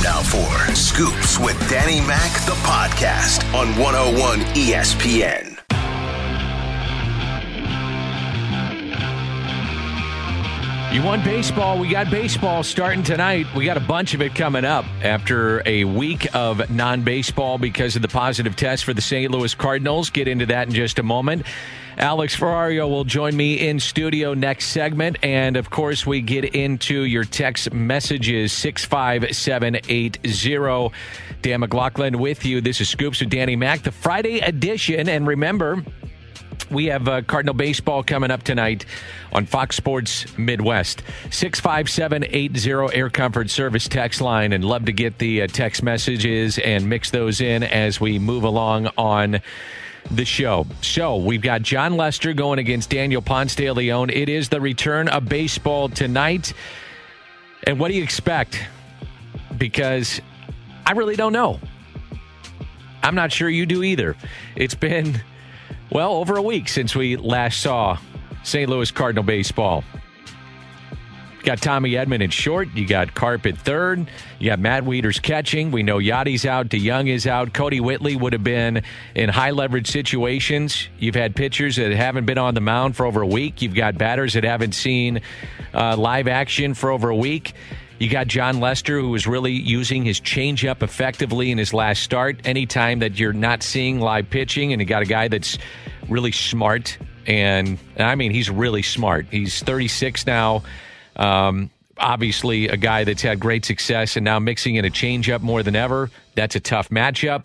Time now for Scoops with Danny Mac, the podcast on 101 ESPN. You want baseball? We got baseball starting tonight. We got a bunch of it coming up after a week of non baseball because of the positive test for the St. Louis Cardinals. Get into that in just a moment. Alex Ferrario will join me in studio next segment. And of course, we get into your text messages 65780. Dan McLaughlin with you. This is Scoops with Danny Mac, the Friday edition. And remember, we have uh, Cardinal baseball coming up tonight on Fox Sports Midwest. 65780 Air Comfort Service text line, and love to get the uh, text messages and mix those in as we move along on the show. So we've got Jon Lester going against Daniel Ponce de Leon. It is the return of baseball tonight. And what do you expect? Because I really don't know. I'm not sure you do either. It's been, well, over a week since we last saw St. Louis Cardinal baseball. You got Tommy Edman in short. You got Carp at third. You got Matt Wieters catching. We know Yadi's out. DeJong is out. Kodi Whitley would have been in high leverage situations. You've had pitchers that haven't been on the mound for over a week. You've got batters that haven't seen uh, live action for over a week. You got Jon Lester, who was really using his changeup effectively in his last start. Anytime that you're not seeing live pitching, and you got a guy that's really smart, and I mean, he's really smart. He's 36 now. Um, obviously, a guy that's had great success and now mixing in a changeup more than ever. That's a tough matchup.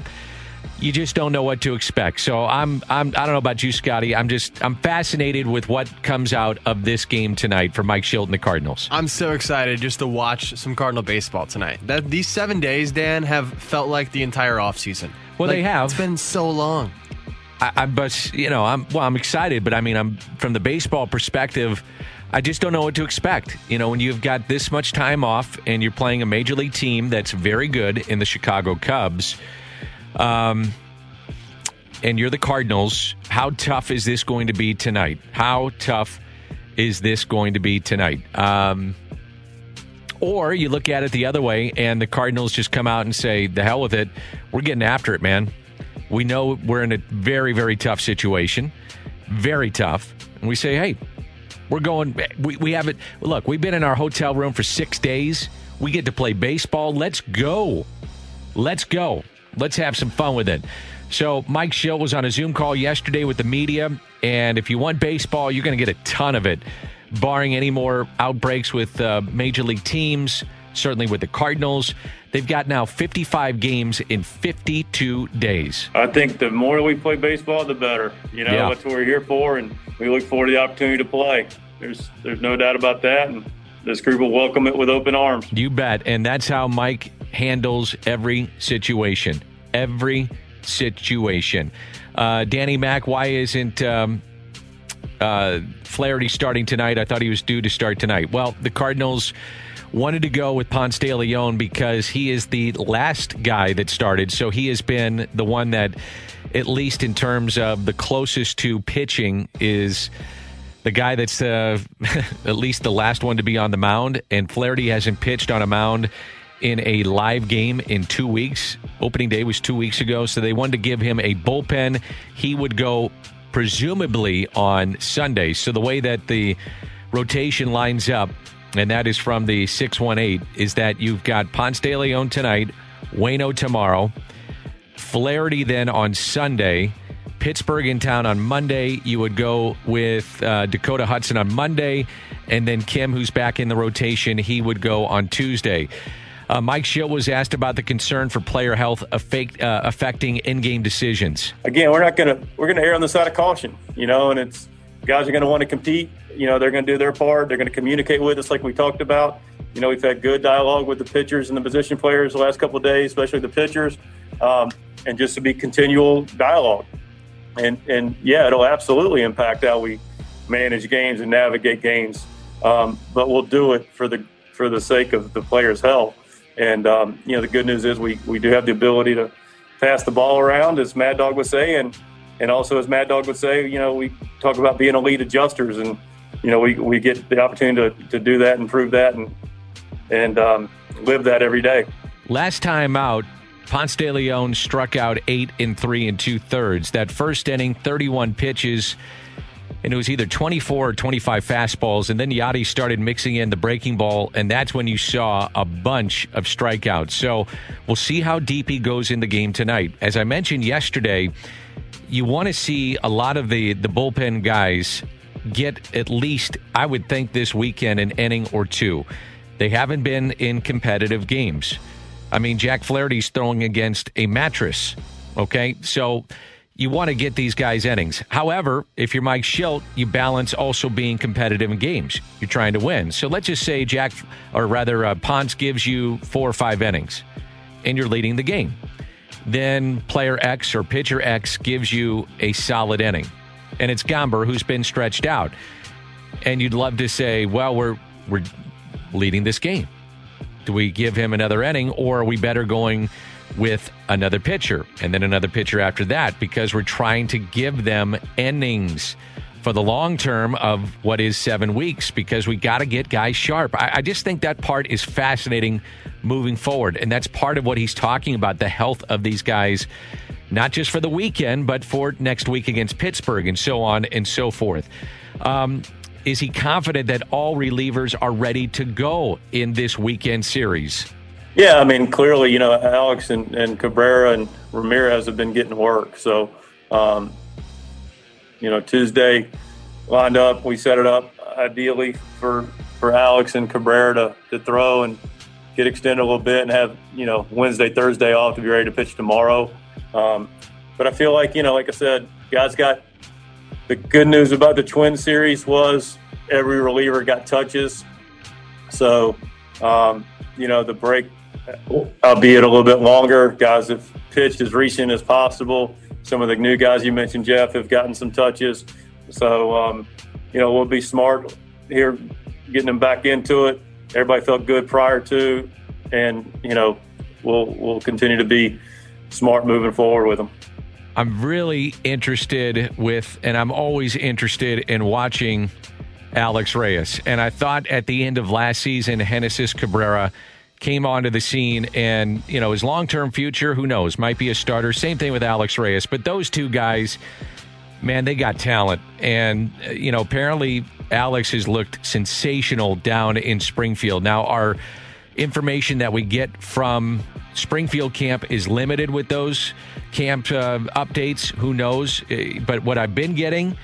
You just don't know what to expect. So I'm, I'm I don't know about you, Scotty. I'm just I'm fascinated with what comes out of this game tonight for Mike Shildt and the Cardinals. I'm so excited just to watch some Cardinal baseball tonight. That these seven days, Dan, have felt like the entire offseason. Well, like, they have. It's been so long. I, I, but you know, I'm well. I'm excited, but I mean, I'm from the baseball perspective. I just don't know what to expect. You know, when you've got this much time off and you're playing a major league team that's very good in the Chicago Cubs, um, and you're the Cardinals, how tough is this going to be tonight? How tough is this going to be tonight? Um, or you look at it the other way and the Cardinals just come out and say, the hell with it. We're getting after it, man. We know we're in a very, very tough situation. Very tough. And we say, hey, we're going, we, we have it. Look, we've been in our hotel room for six days. We get to play baseball. Let's go. Let's go. Let's have some fun with it. So, Mike Shildt was on a Zoom call yesterday with the media. And if you want baseball, you're going to get a ton of it, barring any more outbreaks with uh, major league teams, certainly with the Cardinals. They've got now 55 games in 52 days. I think the more we play baseball, the better. You know, Yeah. that's what we're here for, and we look forward to the opportunity to play. There's there's no doubt about that, and this group will welcome it with open arms. You bet. And that's how Mike handles every situation. Every situation. Uh, Danny Mac, why isn't um, uh, Flaherty starting tonight? I thought he was due to start tonight. Well, the Cardinals wanted to go with Ponce de Leon because he is the last guy that started. So he has been the one that, at least in terms of the closest to pitching, is the guy that's uh, at least the last one to be on the mound. And Flaherty hasn't pitched on a mound in a live game in two weeks. Opening day was two weeks ago, so they wanted to give him a bullpen. He would go presumably on Sunday. So the way that the rotation lines up, and that is from the 618, is that you've got Ponce de Leon tonight, Wayno tomorrow, Flaherty then on Sunday. Pittsburgh in town on Monday. You would go with uh, Dakota Hudson on Monday, and then Kim, who's back in the rotation, he would go on Tuesday. Uh, Mike Shildt was asked about the concern for player health affect, uh, affecting in-game decisions. Again, we're not gonna we're gonna err on the side of caution, you know, and it's guys are gonna want to compete. You know, they're gonna do their part. They're gonna communicate with us like we talked about. You know, we've had good dialogue with the pitchers and the position players the last couple of days, especially the pitchers, um, and just to be continual dialogue. And and yeah, it'll absolutely impact how we manage games and navigate games. Um, but we'll do it for the for the sake of the players' health. And um, you know, the good news is we we do have the ability to pass the ball around, as Mad Dog would say, and also as Mad Dog would say, you know, we talk about being elite adjusters, and you know, we we get the opportunity to, to do that and prove that and and um, live that every day. last time out, Ponce de Leon struck out eight in three and two thirds. That first inning, 31 pitches, and it was either 24 or 25 fastballs. And then Yadi started mixing in the breaking ball, and that's when you saw a bunch of strikeouts. So we'll see how deep he goes in the game tonight. As I mentioned yesterday, you want to see a lot of the, the bullpen guys get at least, I would think, this weekend an inning or two. They haven't been in competitive games. I mean, Jack Flaherty's throwing against a mattress. Okay. So you want to get these guys innings. However, if you're Mike Shildt, you balance also being competitive in games. You're trying to win. So let's just say Jack, or rather, uh, Ponce gives you four or five innings and you're leading the game. Then player X or pitcher X gives you a solid inning. And it's Gomber who's been stretched out. And you'd love to say, well, we're, we're leading this game. Do we give him another inning or are we better going with another pitcher and then another pitcher after that because we're trying to give them innings for the long term of what is seven weeks because we got to get guys sharp. I, I, just think that part is fascinating moving forward. And that's part of what he's talking about the health of these guys, not just for the weekend, but for next week against Pittsburgh and so on and so forth. Um, is he confident that all relievers are ready to go in this weekend series? Yeah, I mean, clearly, you know, Alex and, and Cabrera and Ramirez have been getting work. So, um, you know, Tuesday lined up, we set it up ideally for, for Alex and Cabrera to, to throw and get extended a little bit and have, you know, Wednesday, Thursday off to be ready to pitch tomorrow. Um, but I feel like, you know, like I said, guys got the good news about the Twin Series was every reliever got touches. So, um, you know, the break, albeit a little bit longer, guys have pitched as recent as possible. Some of the new guys you mentioned, Jeff, have gotten some touches. So, um, you know, we'll be smart here getting them back into it. Everybody felt good prior to, and, you know, we'll, we'll continue to be smart moving forward with them. I'm really interested with, and I'm always interested in watching Alex Reyes. And I thought at the end of last season, Genesis Cabrera came onto the scene and, you know, his long term future, who knows, might be a starter. Same thing with Alex Reyes. But those two guys, man, they got talent. And, uh, you know, apparently Alex has looked sensational down in Springfield. Now, our information that we get from Springfield camp is limited with those camp uh, updates. Who knows? Uh, but what I've been getting,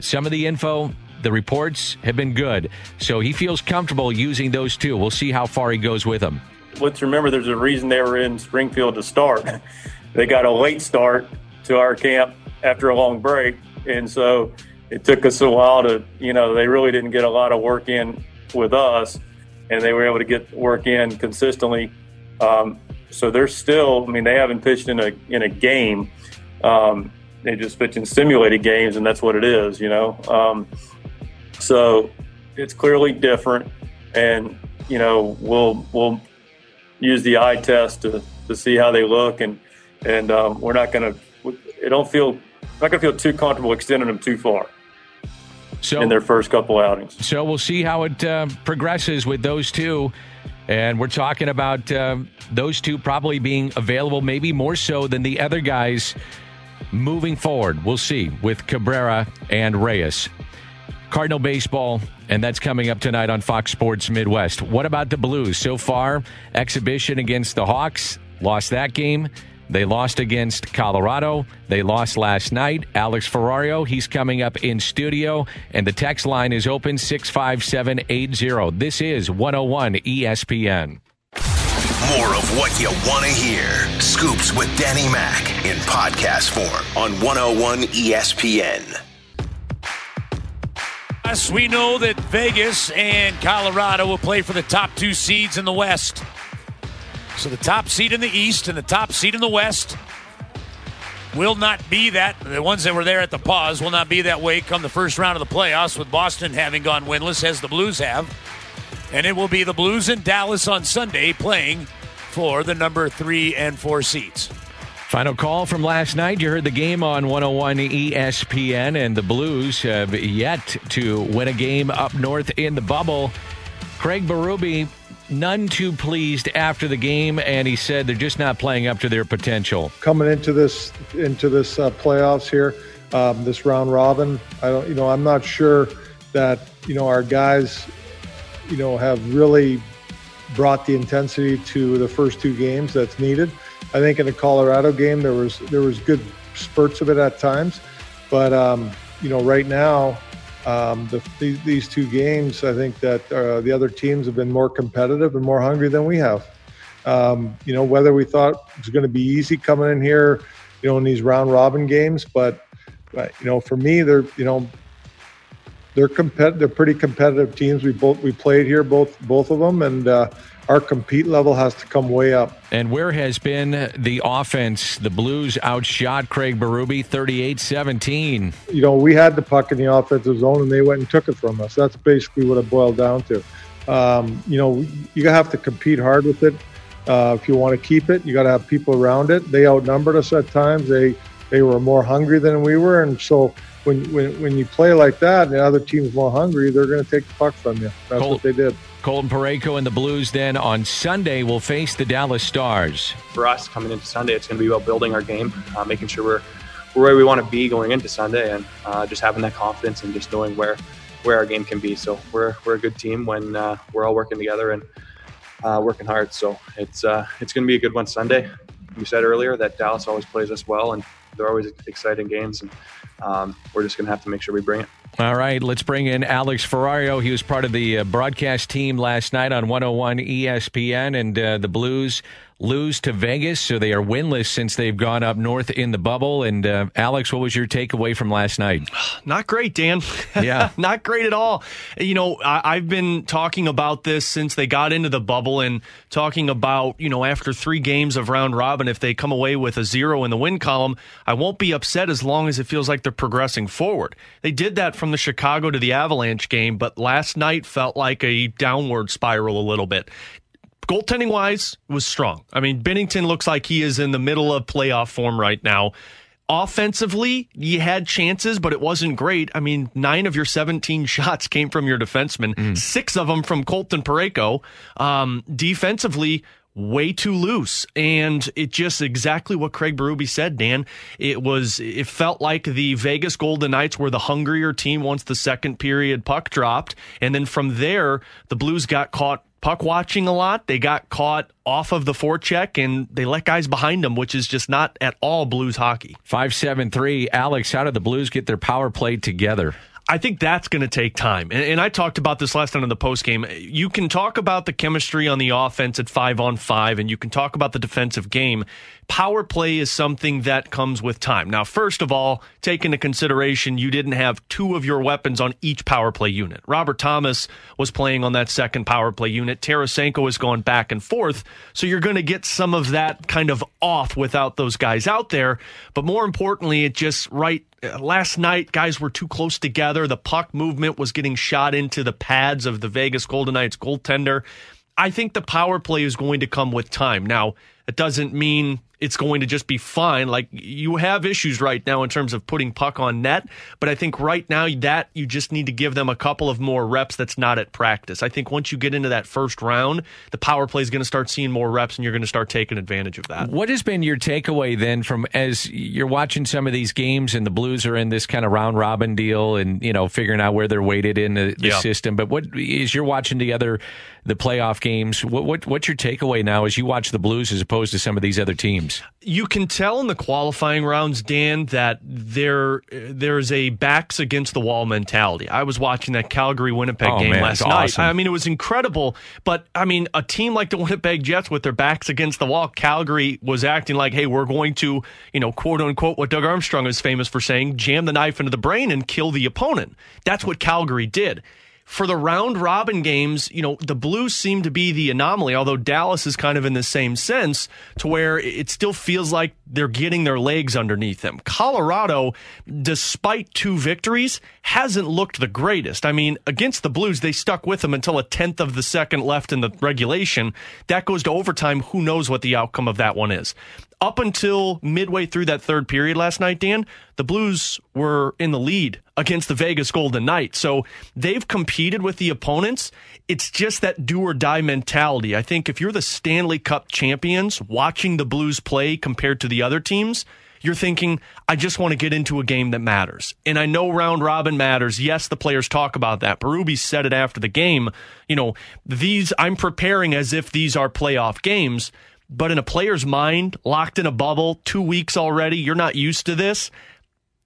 some of the info, the reports have been good. So he feels comfortable using those two. We'll see how far he goes with them. Let's remember there's a reason they were in Springfield to start. they got a late start to our camp after a long break. And so it took us a while to, you know, they really didn't get a lot of work in with us. And they were able to get work in consistently. Um, so they're still, I mean, they haven't pitched in a in a game. Um, they just pitch in simulated games, and that's what it is, you know. Um, so it's clearly different, and you know, we'll we'll use the eye test to, to see how they look, and and um, we're not going to. It don't feel I'm not going to feel too comfortable extending them too far. So, in their first couple outings. So we'll see how it uh, progresses with those two. And we're talking about uh, those two probably being available, maybe more so than the other guys moving forward. We'll see with Cabrera and Reyes. Cardinal baseball, and that's coming up tonight on Fox Sports Midwest. What about the Blues? So far, exhibition against the Hawks, lost that game. They lost against Colorado. They lost last night. Alex Ferrario, he's coming up in studio, and the text line is open 65780. This is 101 ESPN. More of what you want to hear. Scoops with Danny Mac in podcast form on 101 ESPN. Yes, we know that Vegas and Colorado will play for the top two seeds in the West. So the top seed in the East and the top seed in the West will not be that. The ones that were there at the pause will not be that way come the first round of the playoffs, with Boston having gone winless, as the Blues have. And it will be the Blues in Dallas on Sunday playing for the number three and four seats. Final call from last night. You heard the game on 101 ESPN, and the Blues have yet to win a game up north in the bubble. Craig Berube none too pleased after the game, and he said they're just not playing up to their potential. Coming into this into this uh, playoffs here, um, this round robin, I don't, you know, I'm not sure that you know our guys, you know, have really brought the intensity to the first two games that's needed. I think in the Colorado game there was there was good spurts of it at times, but um, you know, right now um, the, these, two games, I think that uh, the other teams have been more competitive and more hungry than we have. Um, you know, whether we thought it was going to be easy coming in here, you know, in these round robin games, but, but you know, for me, they're you know, they're compet- they're pretty competitive teams. We both we played here, both both of them, and uh, our compete level has to come way up. And where has been the offense? The Blues outshot Craig Berube 38 17. You know, we had the puck in the offensive zone and they went and took it from us. That's basically what it boiled down to. Um, you know, you have to compete hard with it. Uh, if you want to keep it, you got to have people around it. They outnumbered us at times. They they were more hungry than we were, and so when when, when you play like that, and the other team's more hungry, they're going to take the puck from you. That's Cole, what they did. Colton Parayko and the Blues then on Sunday will face the Dallas Stars. For us coming into Sunday, it's going to be about building our game, uh, making sure we're, we're where we want to be going into Sunday, and uh, just having that confidence and just knowing where where our game can be. So we're we're a good team when uh, we're all working together and uh, working hard. So it's uh, it's going to be a good one Sunday. You said earlier that Dallas always plays us well, and they're always exciting games, and um, we're just going to have to make sure we bring it. All right, let's bring in Alex Ferrario. He was part of the uh, broadcast team last night on 101 ESPN, and uh, the Blues lose to Vegas, so they are winless since they've gone up north in the bubble. And uh, Alex, what was your takeaway from last night? Not great, Dan. Yeah, not great at all. You know, I- have been talking about this since they got into the bubble, and talking about you know after three games of round robin, if they come away with a zero in the win column, I won't be upset as long as it feels like they're progressing forward. They did that from the Chicago to the Avalanche game, but last night felt like a downward spiral a little bit goaltending wise was strong. I mean, Binnington looks like he is in the middle of playoff form right now. Offensively, you had chances, but it wasn't great. I mean, nine of your 17 shots came from your defenseman, mm. six of them from Colton Parayko. Um, defensively, way too loose. And it just exactly what Craig Berube said, Dan. It was, it felt like the Vegas Golden Knights were the hungrier team once the second period puck dropped. And then from there, the Blues got caught puck watching a lot. They got caught off of the forecheck and they let guys behind them, which is just not at all Blues hockey. 573. Alex, how did the Blues get their power play together? I think that's going to take time. And, and, I talked about this last night in the post game. You can talk about the chemistry on the offense at five on five, and you can talk about the defensive game. Power play is something that comes with time. Now, first of all, take into consideration you didn't have two of your weapons on each power play unit. Robert Thomas was playing on that second power play unit. Tarasenko has gone back and forth. So you're going to get some of that kind of off without those guys out there. But more importantly, it just right Uh, last night, guys were too close together. The puck movement was getting shot into the pads of the Vegas Golden Knights goaltender. I think the power play is going to come with time. Now, it doesn't mean it's going to just be fine. Like you have issues right now in terms of putting puck on net, but I think right now that you just need to give them a couple of more reps that's not at practice. I think once you get into that first round, the power play is going to start seeing more reps and you're going to start taking advantage of that. What has been your takeaway then from as you're watching some of these games and the Blues are in this kind of round robin deal and, you know, figuring out where they're weighted in the, the yeah. system, but what is you're watching the other the playoff games, what, what what's your takeaway now as you watch the Blues as opposed to some of these other teams? You can tell in the qualifying rounds, Dan, that there there's a backs against the wall mentality. I was watching that Calgary Winnipeg oh, game man, last night. Awesome. I mean, it was incredible. But I mean, a team like the Winnipeg Jets with their backs against the wall, Calgary was acting like, hey, we're going to, you know, quote unquote, what Doug Armstrong is famous for saying, jam the knife into the brain and kill the opponent. That's what Calgary did for the round robin games, you know, the Blues seem to be the anomaly, although Dallas is kind of in the same sense to where it still feels like they're getting their legs underneath them. Colorado, despite two victories, hasn't looked the greatest. I mean, against the Blues, they stuck with them until a tenth of the second left in the regulation. That goes to overtime. Who knows what the outcome of that one is? Up until midway through that third period last night, Dan, the Blues were in the lead against the Vegas Golden Knights. So they've competed with the opponents. It's just that do or die mentality. I think if you're the Stanley Cup champions watching the Blues play compared to the other teams, you're thinking, I just want to get into a game that matters. And I know round robin matters. Yes, the players talk about that. Berube said it after the game. You know, these, I'm preparing as if these are playoff games. But in a player's mind, locked in a bubble, two weeks already, you're not used to this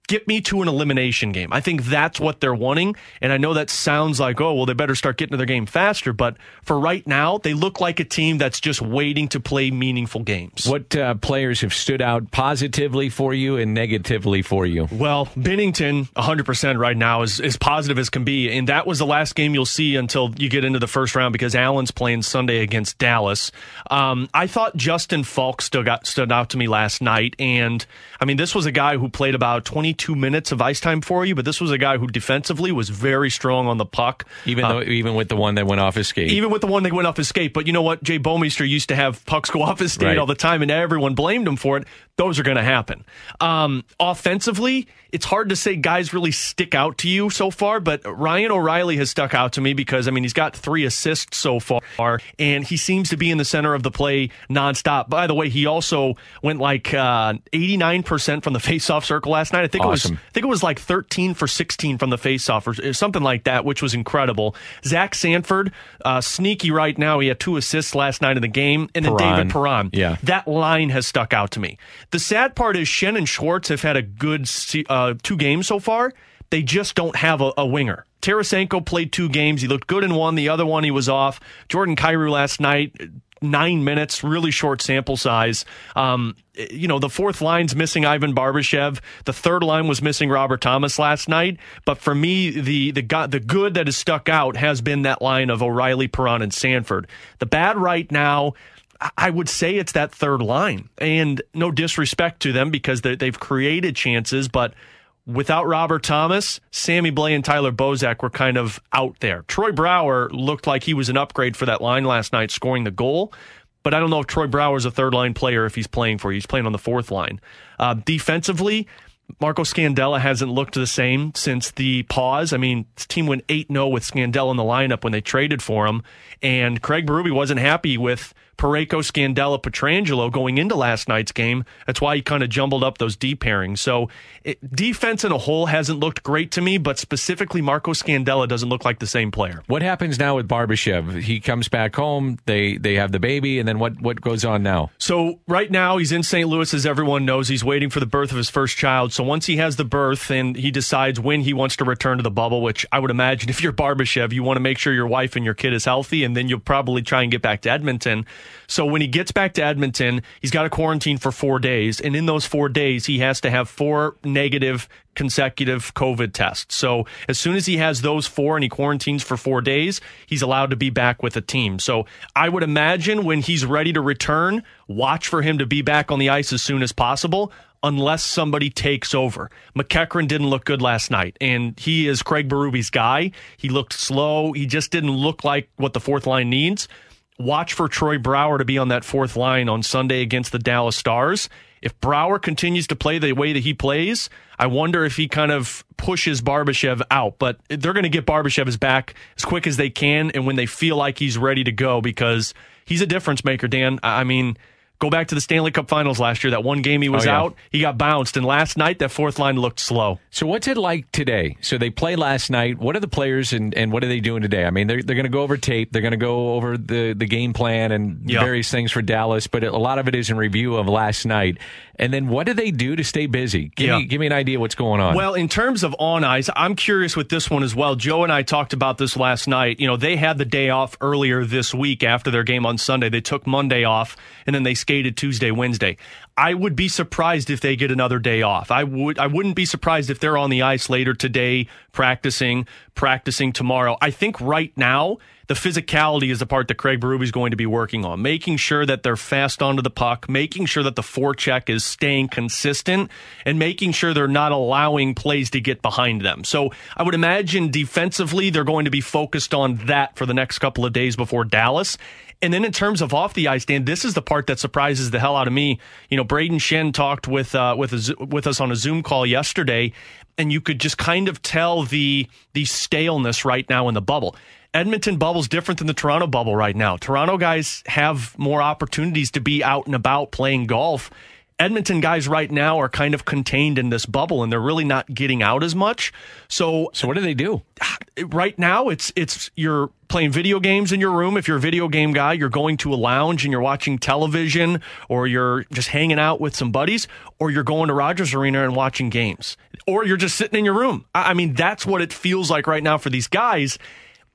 get me to an elimination game. I think that's what they're wanting. And I know that sounds like, oh, well, they better start getting to their game faster. But for right now, they look like a team that's just waiting to play meaningful games. What uh, players have stood out positively for you and negatively for you? Well, Binnington, 100% right now, is as positive as can be. And that was the last game you'll see until you get into the first round because Allen's playing Sunday against Dallas. Um, I thought Justin Faulk still got, stood out to me last night. And I mean, this was a guy who played about 22 minutes of ice time for you, but this was a guy who defensively was very strong on the puck. Even though, uh, even with the one that went off his skate. Even with the one that went off his skate. But you know what? Jay Bouwmeester used to have pucks go off his skate right. all the time, and everyone blamed him for it those are going to happen. Um, offensively, it's hard to say guys really stick out to you so far, but Ryan O'Reilly has stuck out to me because, I mean, he's got three assists so far, and he seems to be in the center of the play nonstop. By the way, he also went like uh, 89% from the faceoff circle last night. I think awesome. it was I think it was like 13 for 16 from the faceoff or something like that, which was incredible. Zach Sanford, uh, sneaky right now. He had two assists last night in the game, and then Perron. David Perron. Yeah. That line has stuck out to me. The sad part is Schenn and Schwartz have had a good uh, two games so far. They just don't have a, a winger. Tarasenko played two games. He looked good in one. The other one, he was off. Jordan Kyrou last night, nine minutes, really short sample size. Um, you know, the fourth line's missing Ivan Barbashev. The third line was missing Robert Thomas last night. But for me, the the the good that has stuck out has been that line of O'Reilly, Perron, and Sanford. The bad right now, I would say it's that third line. And no disrespect to them because they've created chances, but without Robert Thomas, Sammy Blais and Tyler Bozak were kind of out there. Troy Brouwer looked like he was an upgrade for that line last night, scoring the goal. But I don't know if Troy Brouwer is a third line player if he's playing for you. He's playing on the fourth line. Uh, defensively, Marco Scandella hasn't looked the same since the pause. I mean, his team went 8 0 with Scandella in the lineup when they traded for him. And Craig Berube wasn't happy with Parayko, Scandella, Pietrangelo going into last night's game. That's why he kind of jumbled up those D pairings. So it, defense in a whole hasn't looked great to me, but specifically Marco Scandella doesn't look like the same player. What happens now with Barbashev? He comes back home. They they have the baby, and then what what goes on now? So right now he's in St. Louis, as everyone knows. He's waiting for the birth of his first child. So once he has the birth and he decides when he wants to return to the bubble, which I would imagine if you're Barbashev, you want to make sure your wife and your kid is healthy, and then you'll probably try and get back to Edmonton. So when he gets back to Edmonton, he's got to quarantine for four days. And in those four days, he has to have four negative consecutive COVID tests. So as soon as he has those four and he quarantines for four days, he's allowed to be back with the team. So I would imagine when he's ready to return, watch for him to be back on the ice as soon as possible unless somebody takes over. MacEachern didn't look good last night, and he is Craig Berube's guy. He looked slow. He just didn't look like what the fourth line needs watch for Troy Brouwer to be on that fourth line on Sunday against the Dallas Stars. If Brouwer continues to play the way that he plays, I wonder if he kind of pushes Barbashev out. But they're going to get Barbashev's back as quick as they can and when they feel like he's ready to go because he's a difference maker, Dan. I mean, Go back to the Stanley Cup Finals last year. That one game he was oh, yeah. out, he got bounced, and last night that fourth line looked slow. So what's it like today? So they play last night. What are the players and, and what are they doing today? I mean, they're they're going to go over tape. They're going to go over the the game plan and yep. various things for Dallas, but a lot of it is in review of last night. And then what do they do to stay busy? Give, yeah. me, give me an idea what's going on. Well, in terms of on ice, I'm curious with this one as well. Joe and I talked about this last night. You know, they had the day off earlier this week after their game on Sunday. They took Monday off and then they Tuesday, Wednesday. I would be surprised if they get another day off. I would I wouldn't be surprised if they're on the ice later today practicing, practicing tomorrow. I think right now the physicality is the part that Craig Berube is going to be working on, making sure that they're fast onto the puck, making sure that the forecheck is staying consistent, and making sure they're not allowing plays to get behind them. So I would imagine defensively they're going to be focused on that for the next couple of days before Dallas. And then in terms of off the ice, Dan, this is the part that surprises the hell out of me. You know, Braden Schenn talked with uh, with a, with us on a Zoom call yesterday, and you could just kind of tell the the staleness right now in the bubble. Edmonton bubble's different than the Toronto bubble right now. Toronto guys have more opportunities to be out and about playing golf. Edmonton guys right now are kind of contained in this bubble and they're really not getting out as much. So So what do they do? right now it's it's you're playing video games in your room. If you're a video game guy you're going to a lounge and you're watching television or you're just hanging out with some buddies or you're going to Rogers Arena and watching games or you're just sitting in your room. I mean that's what it feels like right now for these guys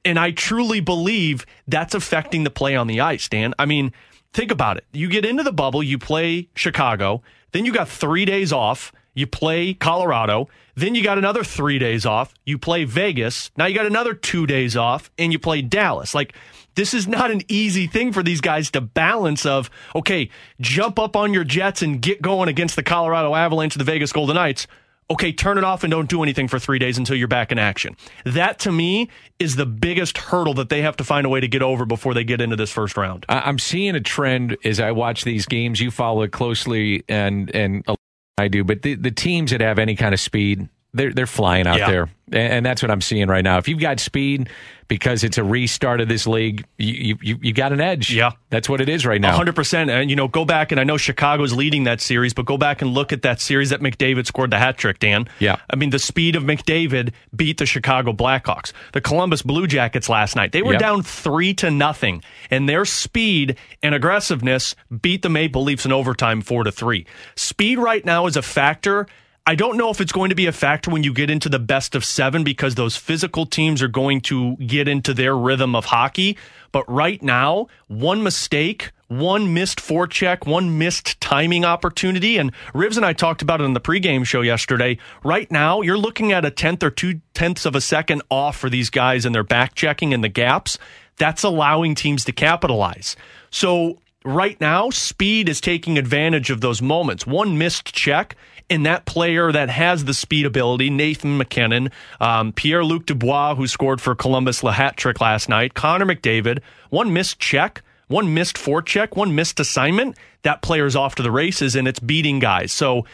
and I truly believe that's affecting the play on the ice Dan. I mean think about it. You get into the bubble you play Chicago then you got 3 days off you play Colorado, then you got another three days off. You play Vegas. Now you got another two days off, and you play Dallas. Like, this is not an easy thing for these guys to balance of, okay, jump up on your jets and get going against the Colorado Avalanche the Vegas Golden Knights. Okay, turn it off and don't do anything for three days until you're back in action. That to me is the biggest hurdle that they have to find a way to get over before they get into this first round. I'm seeing a trend as I watch these games. You follow it closely, and and I do. But the, the teams that have any kind of speed, they're they're flying out Yeah. there, and, and that's what I'm seeing right now. If you've got speed because it's a restart of this league, you you, you got an edge. Yeah. that's what it is right now. hundred percent. And you know, go back and I know Chicago's leading that series, but go back and look at that series that McDavid scored the hat trick. Dan, Yeah. I mean, the speed of McDavid beat the Chicago Blackhawks. The Columbus Blue Jackets last night they were Yep. down three to nothing, and their speed and aggressiveness beat the Maple Leafs in overtime four to three. Speed right now is a factor. I don't know if it's going to be a factor when you get into the best of seven because those physical teams are going to get into their rhythm of hockey. But right now, one mistake, one missed forecheck, one missed timing opportunity, and Rivs and I talked about it on the pregame show yesterday. Right now, you're looking at a tenth or two tenths of a second off for these guys and their back checking and the gaps. That's allowing teams to capitalize. So right now, speed is taking advantage of those moments. One missed check, and that player that has the speed ability, Nathan MacKinnon, um, Pierre Luc Dubois, who scored for Columbus the hat trick last night, Connor McDavid, one missed check. One missed forecheck, one missed assignment, that player's off to the races and it's beating guys. So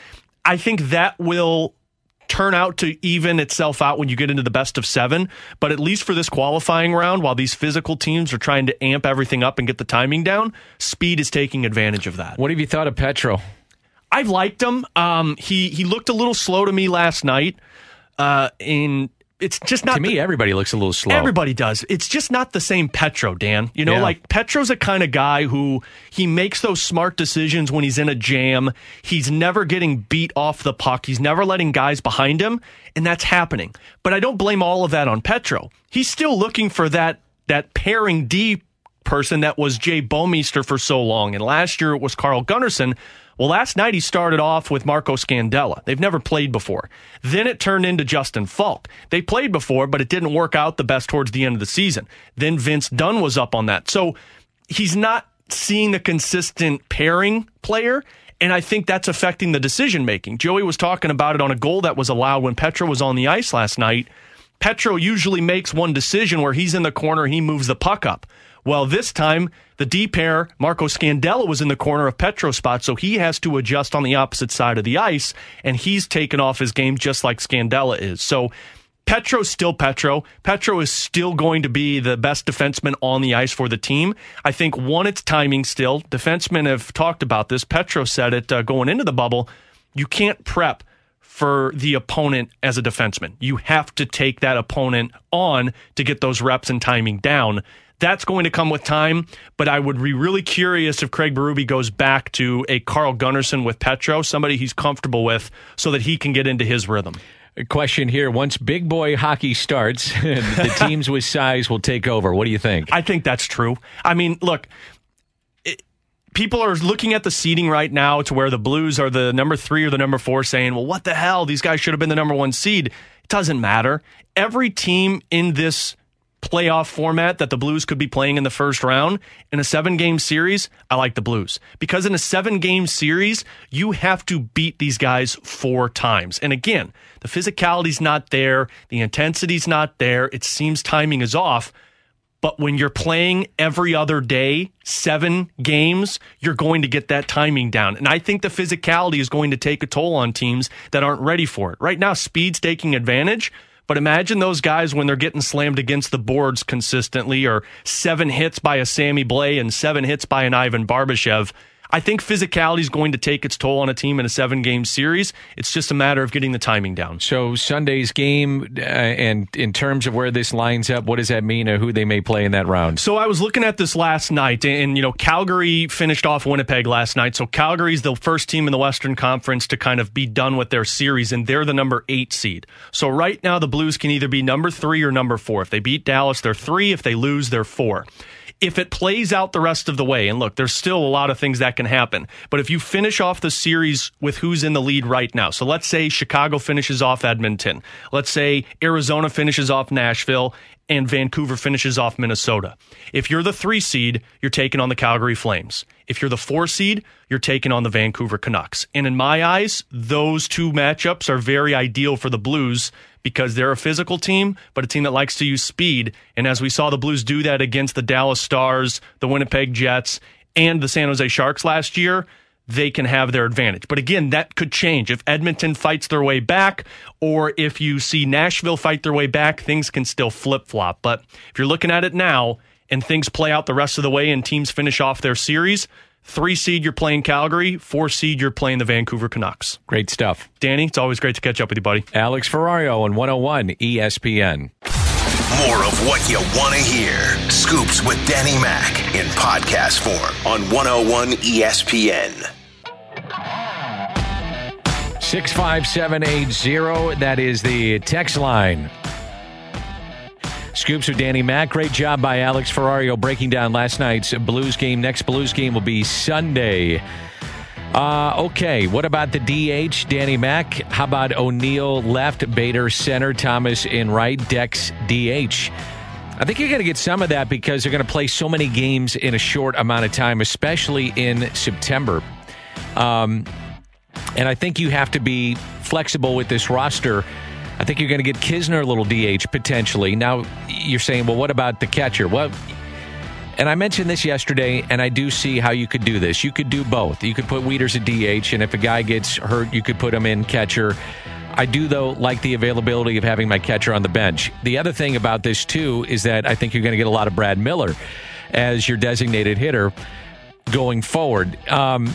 I think that will turn out to even itself out when you get into the best of seven. But at least for this qualifying round, while these physical teams are trying to amp everything up and get the timing down, speed is taking advantage of that. What have you thought of Petro? I've liked him. Um, he he looked a little slow to me last night. Uh, in it's just not To me, the- everybody looks a little slow. Everybody does. It's just not the same Petro, Dan. You know, Yeah. like Petro's a kind of guy who he makes those smart decisions when he's in a jam. He's never getting beat off the puck. He's never letting guys behind him, and that's happening. But I don't blame all of that on Petro. He's still looking for that that pairing D person that was Jay Bouwmeester for so long. And last year it was Carl Gunnarsson. Well, last night he started off with Marco Scandella. They've never played before. Then it turned into Justin Faulk. They played before, but it didn't work out the best towards the end of the season. Then Vince Dunn was up on that. So he's not seeing the consistent pairing player. And I think that's affecting the decision making. Joey was talking about it on a goal that was allowed when Petro was on the ice last night. Petro usually makes one decision where he's in the corner, he moves the puck up. Well, this time the D pair, Marco Scandella, was in the corner of Petro's spot, so he has to adjust on the opposite side of the ice, and he's taken off his game just like Scandella is. So Petro's still Petro. Petro is still going to be the best defenseman on the ice for the team. I think one, it's timing still. Defensemen have talked about this. Petro said it uh, going into the bubble. You can't prep for the opponent as a defenseman. You have to take that opponent on to get those reps and timing down. That's going to come with time, but I would be really curious if Craig Berube goes back to a Carl Gunnarsson with Petro, somebody he's comfortable with, so that he can get into his rhythm. A question here: Once big boy hockey starts, the teams with size will take over. What do you think? I think that's true. I mean, look, people are looking at the seeding right now to where the Blues are the number three or the number four, saying, well, what the hell? These guys should have been the number one seed. It doesn't matter. Every team in this playoff format that the Blues could be playing in the first round in a seven game series, I like the Blues. Because in a seven game series, you have to beat these guys four times. And again, the physicality's not there, the intensity's not there, it seems timing is off. But when you're playing every other day, seven games, you're going to get that timing down. And I think the physicality is going to take a toll on teams that aren't ready for it. Right now, speed's taking advantage. But imagine those guys when they're getting slammed against the boards consistently, or seven hits by a Sammy Blais and seven hits by an Ivan Barbashev. I think physicality is going to take its toll on a team in a seven game series. It's just a matter of getting the timing down. So Sunday's game, uh, and in terms of where this lines up, what does that mean? Or who they may play in that round? So I was looking at this last night, and you know Calgary finished off Winnipeg last night. So Calgary's the first team in the Western Conference to kind of be done with their series, and they're the number eight seed. So right now the Blues can either be number three or number four. If they beat Dallas, they're three. If they lose, they're four if it plays out the rest of the way, and look, there's still a lot of things that can happen, but if you finish off the series with who's in the lead right now, so let's say Chicago finishes off Edmonton, let's say Arizona finishes off Nashville, and Vancouver finishes off Minnesota. If you're the three seed, you're taking on the Calgary Flames. If you're the four seed, you're taking on the Vancouver Canucks. And in my eyes, those two matchups are very ideal for the Blues because they're a physical team, but a team that likes to use speed. And as we saw the Blues do that against the Dallas Stars, the Winnipeg Jets, and the San Jose Sharks last year, they can have their advantage. But again, that could change. If Edmonton fights their way back, or if you see Nashville fight their way back, things can still flip flop. But if you're looking at it now and things play out the rest of the way and teams finish off their series, Three seed, you're playing Calgary. Four seed, you're playing the Vancouver Canucks. Great stuff. Danny, it's always great to catch up with you, buddy. Alex Ferrario on 101 ESPN. More of what you want to hear. Scoops with Danny Mac in podcast form on 101 ESPN. 65780, that is the text line. Scoops with Danny Mac. Great job by Alex Ferrario breaking down last night's Blues game. Next Blues game will be Sunday. Uh, okay, what about the DH, Danny Mac? How about O'Neill left, Bader center, Thomas in right, Dex DH? I think you're going to get some of that because they're going to play so many games in a short amount of time, especially in September. Um, and I think you have to be flexible with this roster I think you're going to get Knizner a little DH potentially. Now you're saying, well, what about the catcher? Well, and I mentioned this yesterday, and I do see how you could do this. You could do both. You could put Wieters at DH, and if a guy gets hurt, you could put him in catcher. I do, though, like the availability of having my catcher on the bench. The other thing about this, too, is that I think you're going to get a lot of Brad Miller as your designated hitter going forward. Um,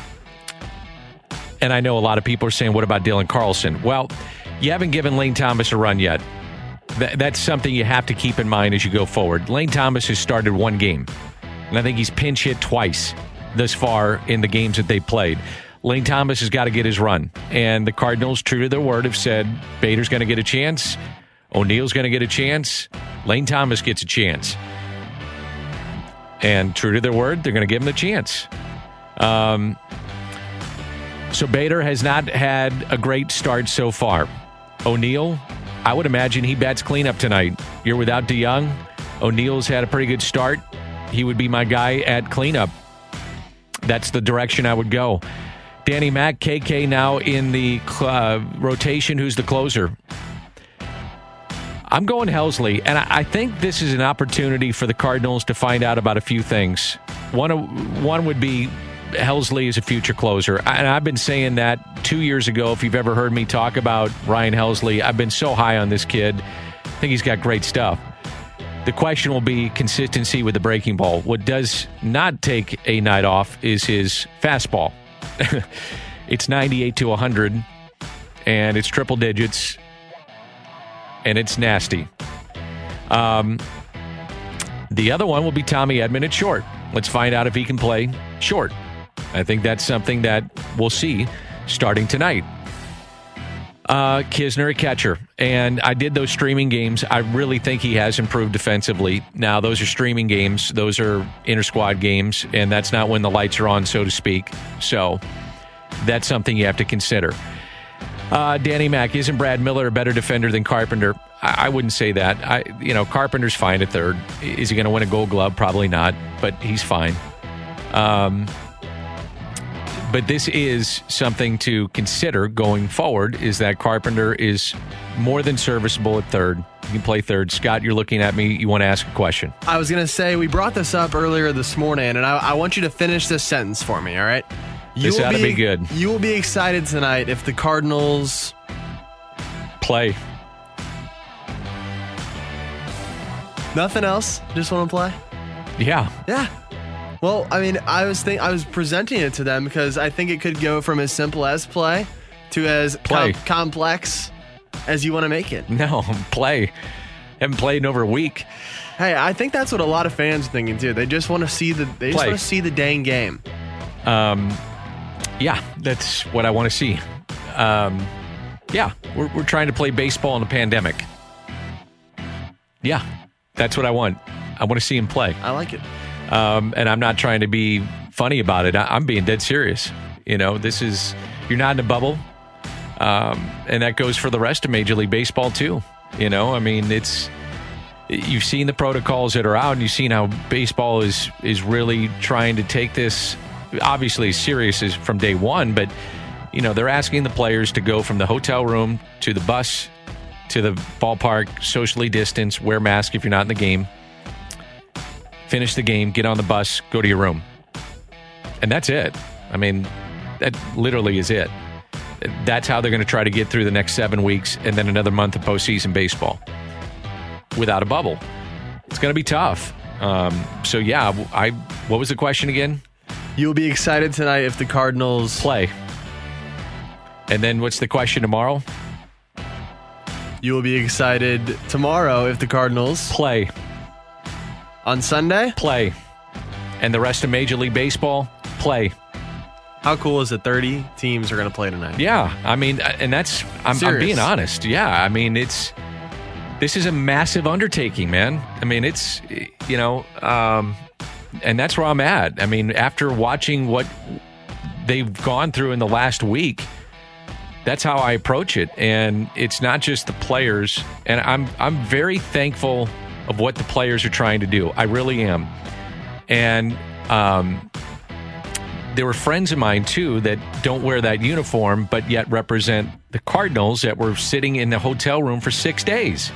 and I know a lot of people are saying, what about Dylan Carlson? Well, you haven't given Lane Thomas a run yet. that's something you have to keep in mind as you go forward. Lane Thomas has started one game, and I think he's pinch hit twice thus far in the games that they played. Lane Thomas has got to get his run. And the Cardinals, true to their word, have said Bader's going to get a chance, O'Neill's going to get a chance, Lane Thomas gets a chance. And true to their word, they're going to give him the chance. Um, so Bader has not had a great start so far. O'Neill, I would imagine he bats cleanup tonight. You're without DeJong. O'Neill's had a pretty good start. He would be my guy at cleanup. That's the direction I would go. Danny Mac, KK now in the uh, rotation. Who's the closer? I'm going Helsley, and I, I think this is an opportunity for the Cardinals to find out about a few things. One, one would be Helsley is a future closer. And I've been saying that two years ago. If you've ever heard me talk about Ryan Helsley, I've been so high on this kid. I think he's got great stuff. The question will be consistency with the breaking ball. What does not take a night off is his fastball. it's 98 to 100, and it's triple digits, and it's nasty. Um, the other one will be Tommy Edman at short. Let's find out if he can play short. I think that's something that we'll see starting tonight. Uh, Knizner, a catcher. And I did those streaming games. I really think he has improved defensively. Now, those are streaming games, those are inter squad games, and that's not when the lights are on, so to speak. So that's something you have to consider. Uh, Danny Mac, isn't Brad Miller a better defender than Carpenter? I, I wouldn't say that. I, you know, Carpenter's fine at third. Is he going to win a Gold Glove? Probably not, but he's fine. Um, but this is something to consider going forward. Is that Carpenter is more than serviceable at third. You can play third. Scott, you're looking at me. You want to ask a question? I was going to say, we brought this up earlier this morning, and I, I want you to finish this sentence for me, all right? You This ought to be good. You will be excited tonight if the Cardinals. Play. Nothing else? Just want to play? Yeah. Yeah. Well, I mean, I was think I was presenting it to them because I think it could go from as simple as play to as Play. com- complex as you want to make it. No, play. Haven't played in over a week. Hey, I think that's what a lot of fans are thinking too. They just want to see the they just Play. want to see the dang game. Um, Yeah, that's what I want to see. Um, yeah, we're, we're trying to play baseball in a pandemic. Yeah, that's what I want. I want to see him play. I like it. Um, and I'm not trying to be funny about it. I, I'm being dead serious. You know, this is, you're not in a bubble. Um, and that goes for the rest of Major League Baseball, too. You know, I mean, it's, you've seen the protocols that are out and you've seen how baseball is, is really trying to take this obviously serious as from day one, but, you know, they're asking the players to go from the hotel room to the bus to the ballpark, socially distance, wear mask if you're not in the game finish the game, get on the bus, go to your room. And that's it. I mean, that literally is it. That's how they're going to try to get through the next seven weeks and then another month of postseason baseball without a bubble. It's going to be tough. Um, so, yeah, I. What was the question again? You'll be excited tonight if the Cardinals Play. And then what's the question tomorrow? You will be excited tomorrow if the Cardinals Play. On Sunday. Play. And the rest of Major League Baseball? Play. How cool is it? Thirty teams are going to play tonight. Yeah, I mean, uh, and that's I'm, I'm being honest. Yeah, I mean, it's this is a massive undertaking, man. I mean, it's you know, um, and that's where I'm at. I mean, after watching what they've gone through in the last week, that's how I approach it, and it's not just the players. And I'm I'm very thankful of what the players are trying to do. I really am, and um, there were friends of mine too that don't wear that uniform, but yet represent the Cardinals that were sitting in the hotel room for six days.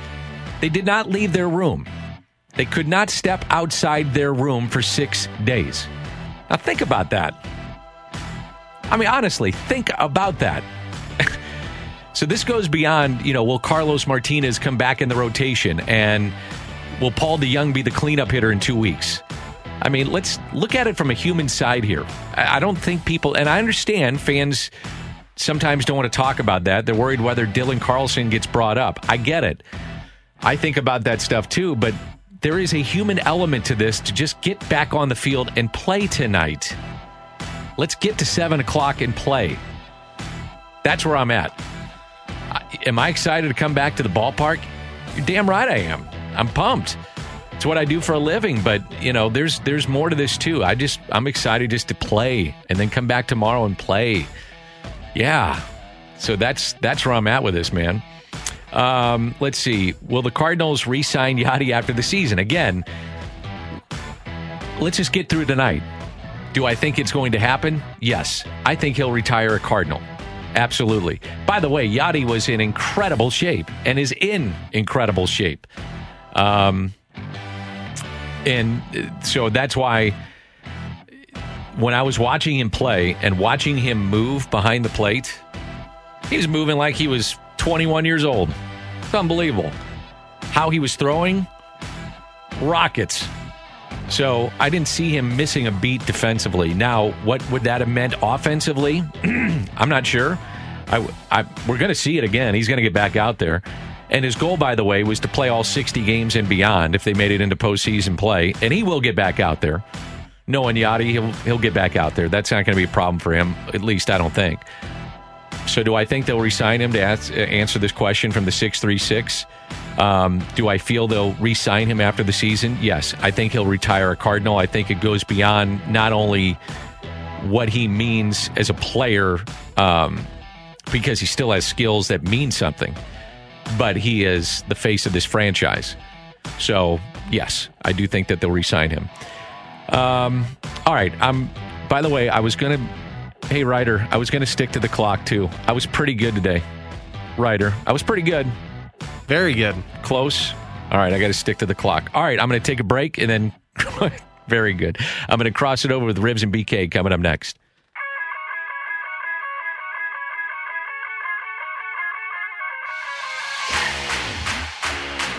They did not leave their room. They could not step outside their room for six days. Now, think about that. I mean, honestly, think about that. so, this goes beyond, you know, will Carlos Martinez come back in the rotation and will Paul DeJong be the cleanup hitter in two weeks? I mean, let's look at it from a human side here. I don't think people, and I understand fans sometimes don't want to talk about that. They're worried whether Dylan Carlson gets brought up. I get it. I think about that stuff too, but there is a human element to this to just get back on the field and play tonight. Let's get to seven o'clock and play. That's where I'm at. Am I excited to come back to the ballpark? You're damn right I am. I'm pumped. It's what I do for a living, but you know, there's there's more to this too. I just I'm excited just to play and then come back tomorrow and play. Yeah. So that's that's where I'm at with this, man. Um, let's see. Will the Cardinals re-sign Yadi after the season? Again, let's just get through tonight. Do I think it's going to happen? Yes. I think he'll retire a Cardinal. Absolutely. By the way, Yadi was in incredible shape and is in incredible shape. Um, and so that's why when I was watching him play and watching him move behind the plate, he was moving like he was 21 years old. It's unbelievable. How he was throwing rockets. So I didn't see him missing a beat defensively. Now, what would that have meant offensively? I'm not sure. I, I, we're going to see it again. He's going to get back out there. And his goal, by the way, was to play all 60 games and beyond if they made it into postseason play. And he will get back out there. Knowing Yadi, he'll, he'll get back out there. That's not going to be a problem for him, at least I don't think. So, do I think they'll resign him to ask, answer this question from the 636? Um, do I feel they'll re-sign him after the season? Yes, I think he'll retire a Cardinal. I think it goes beyond not only what he means as a player, um, because he still has skills that mean something, but he is the face of this franchise. So, yes, I do think that they'll re-sign him. Um, all right. I'm. By the way, I was going to Hey, Ryder, I was going to stick to the clock too. I was pretty good today. Ryder, I was pretty good. Very good. Close. All right, I got to stick to the clock. All right, I'm going to take a break and then. very good. I'm going to cross it over with Ribs and BK coming up next.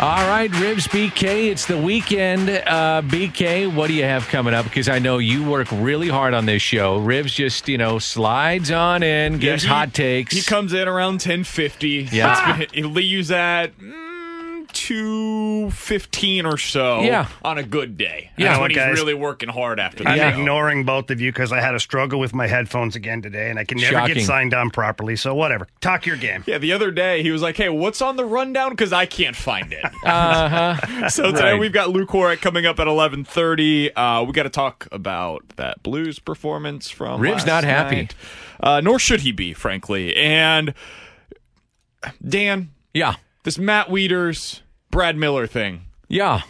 All right, Ribs BK, it's the weekend. Uh, BK, what do you have coming up? Because I know you work really hard on this show. Ribs just, you know, slides on in, gives he- hot takes. He comes in around ten fifty. Yeah. he leaves at mm, two fifteen or so. Yeah. on a good day. Yeah. That's when he's guys? really working hard after. I'm show. ignoring both of you because I had a struggle with my headphones again today, and I can never Shocking. get signed on properly. So whatever. Talk your game. Yeah, the other day he was like, "Hey, what's on the rundown?" Because I can't find it. uh huh. so today Right. we've got Lou Korac coming up at eleven thirty. Uh, we got to talk about that Blues performance from Rib's last not happy. night. Uh, nor should he be, frankly. And Dan, Yeah. this Matt Wieters, Brad Miller thing. Yeah.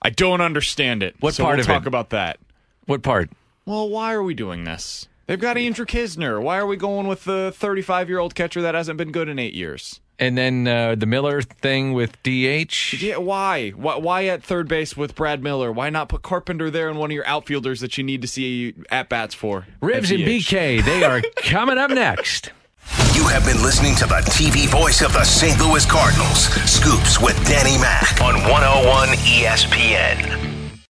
I don't understand it. What so part we'll of talk it? about that. What part? Well, why are we doing this? They've got Andrew Knizner. Why are we going with the 35 year old catcher that hasn't been good in eight years? And then uh, the Miller thing with DH. Yeah, why? why? Why at third base with Brad Miller? Why not put Carpenter there and one of your outfielders that you need to see at bats for? Ribs and BK, they are coming up next. You have been listening to the TV voice of the St. Louis Cardinals, Scoops with Danny Mac on 101 ESPN.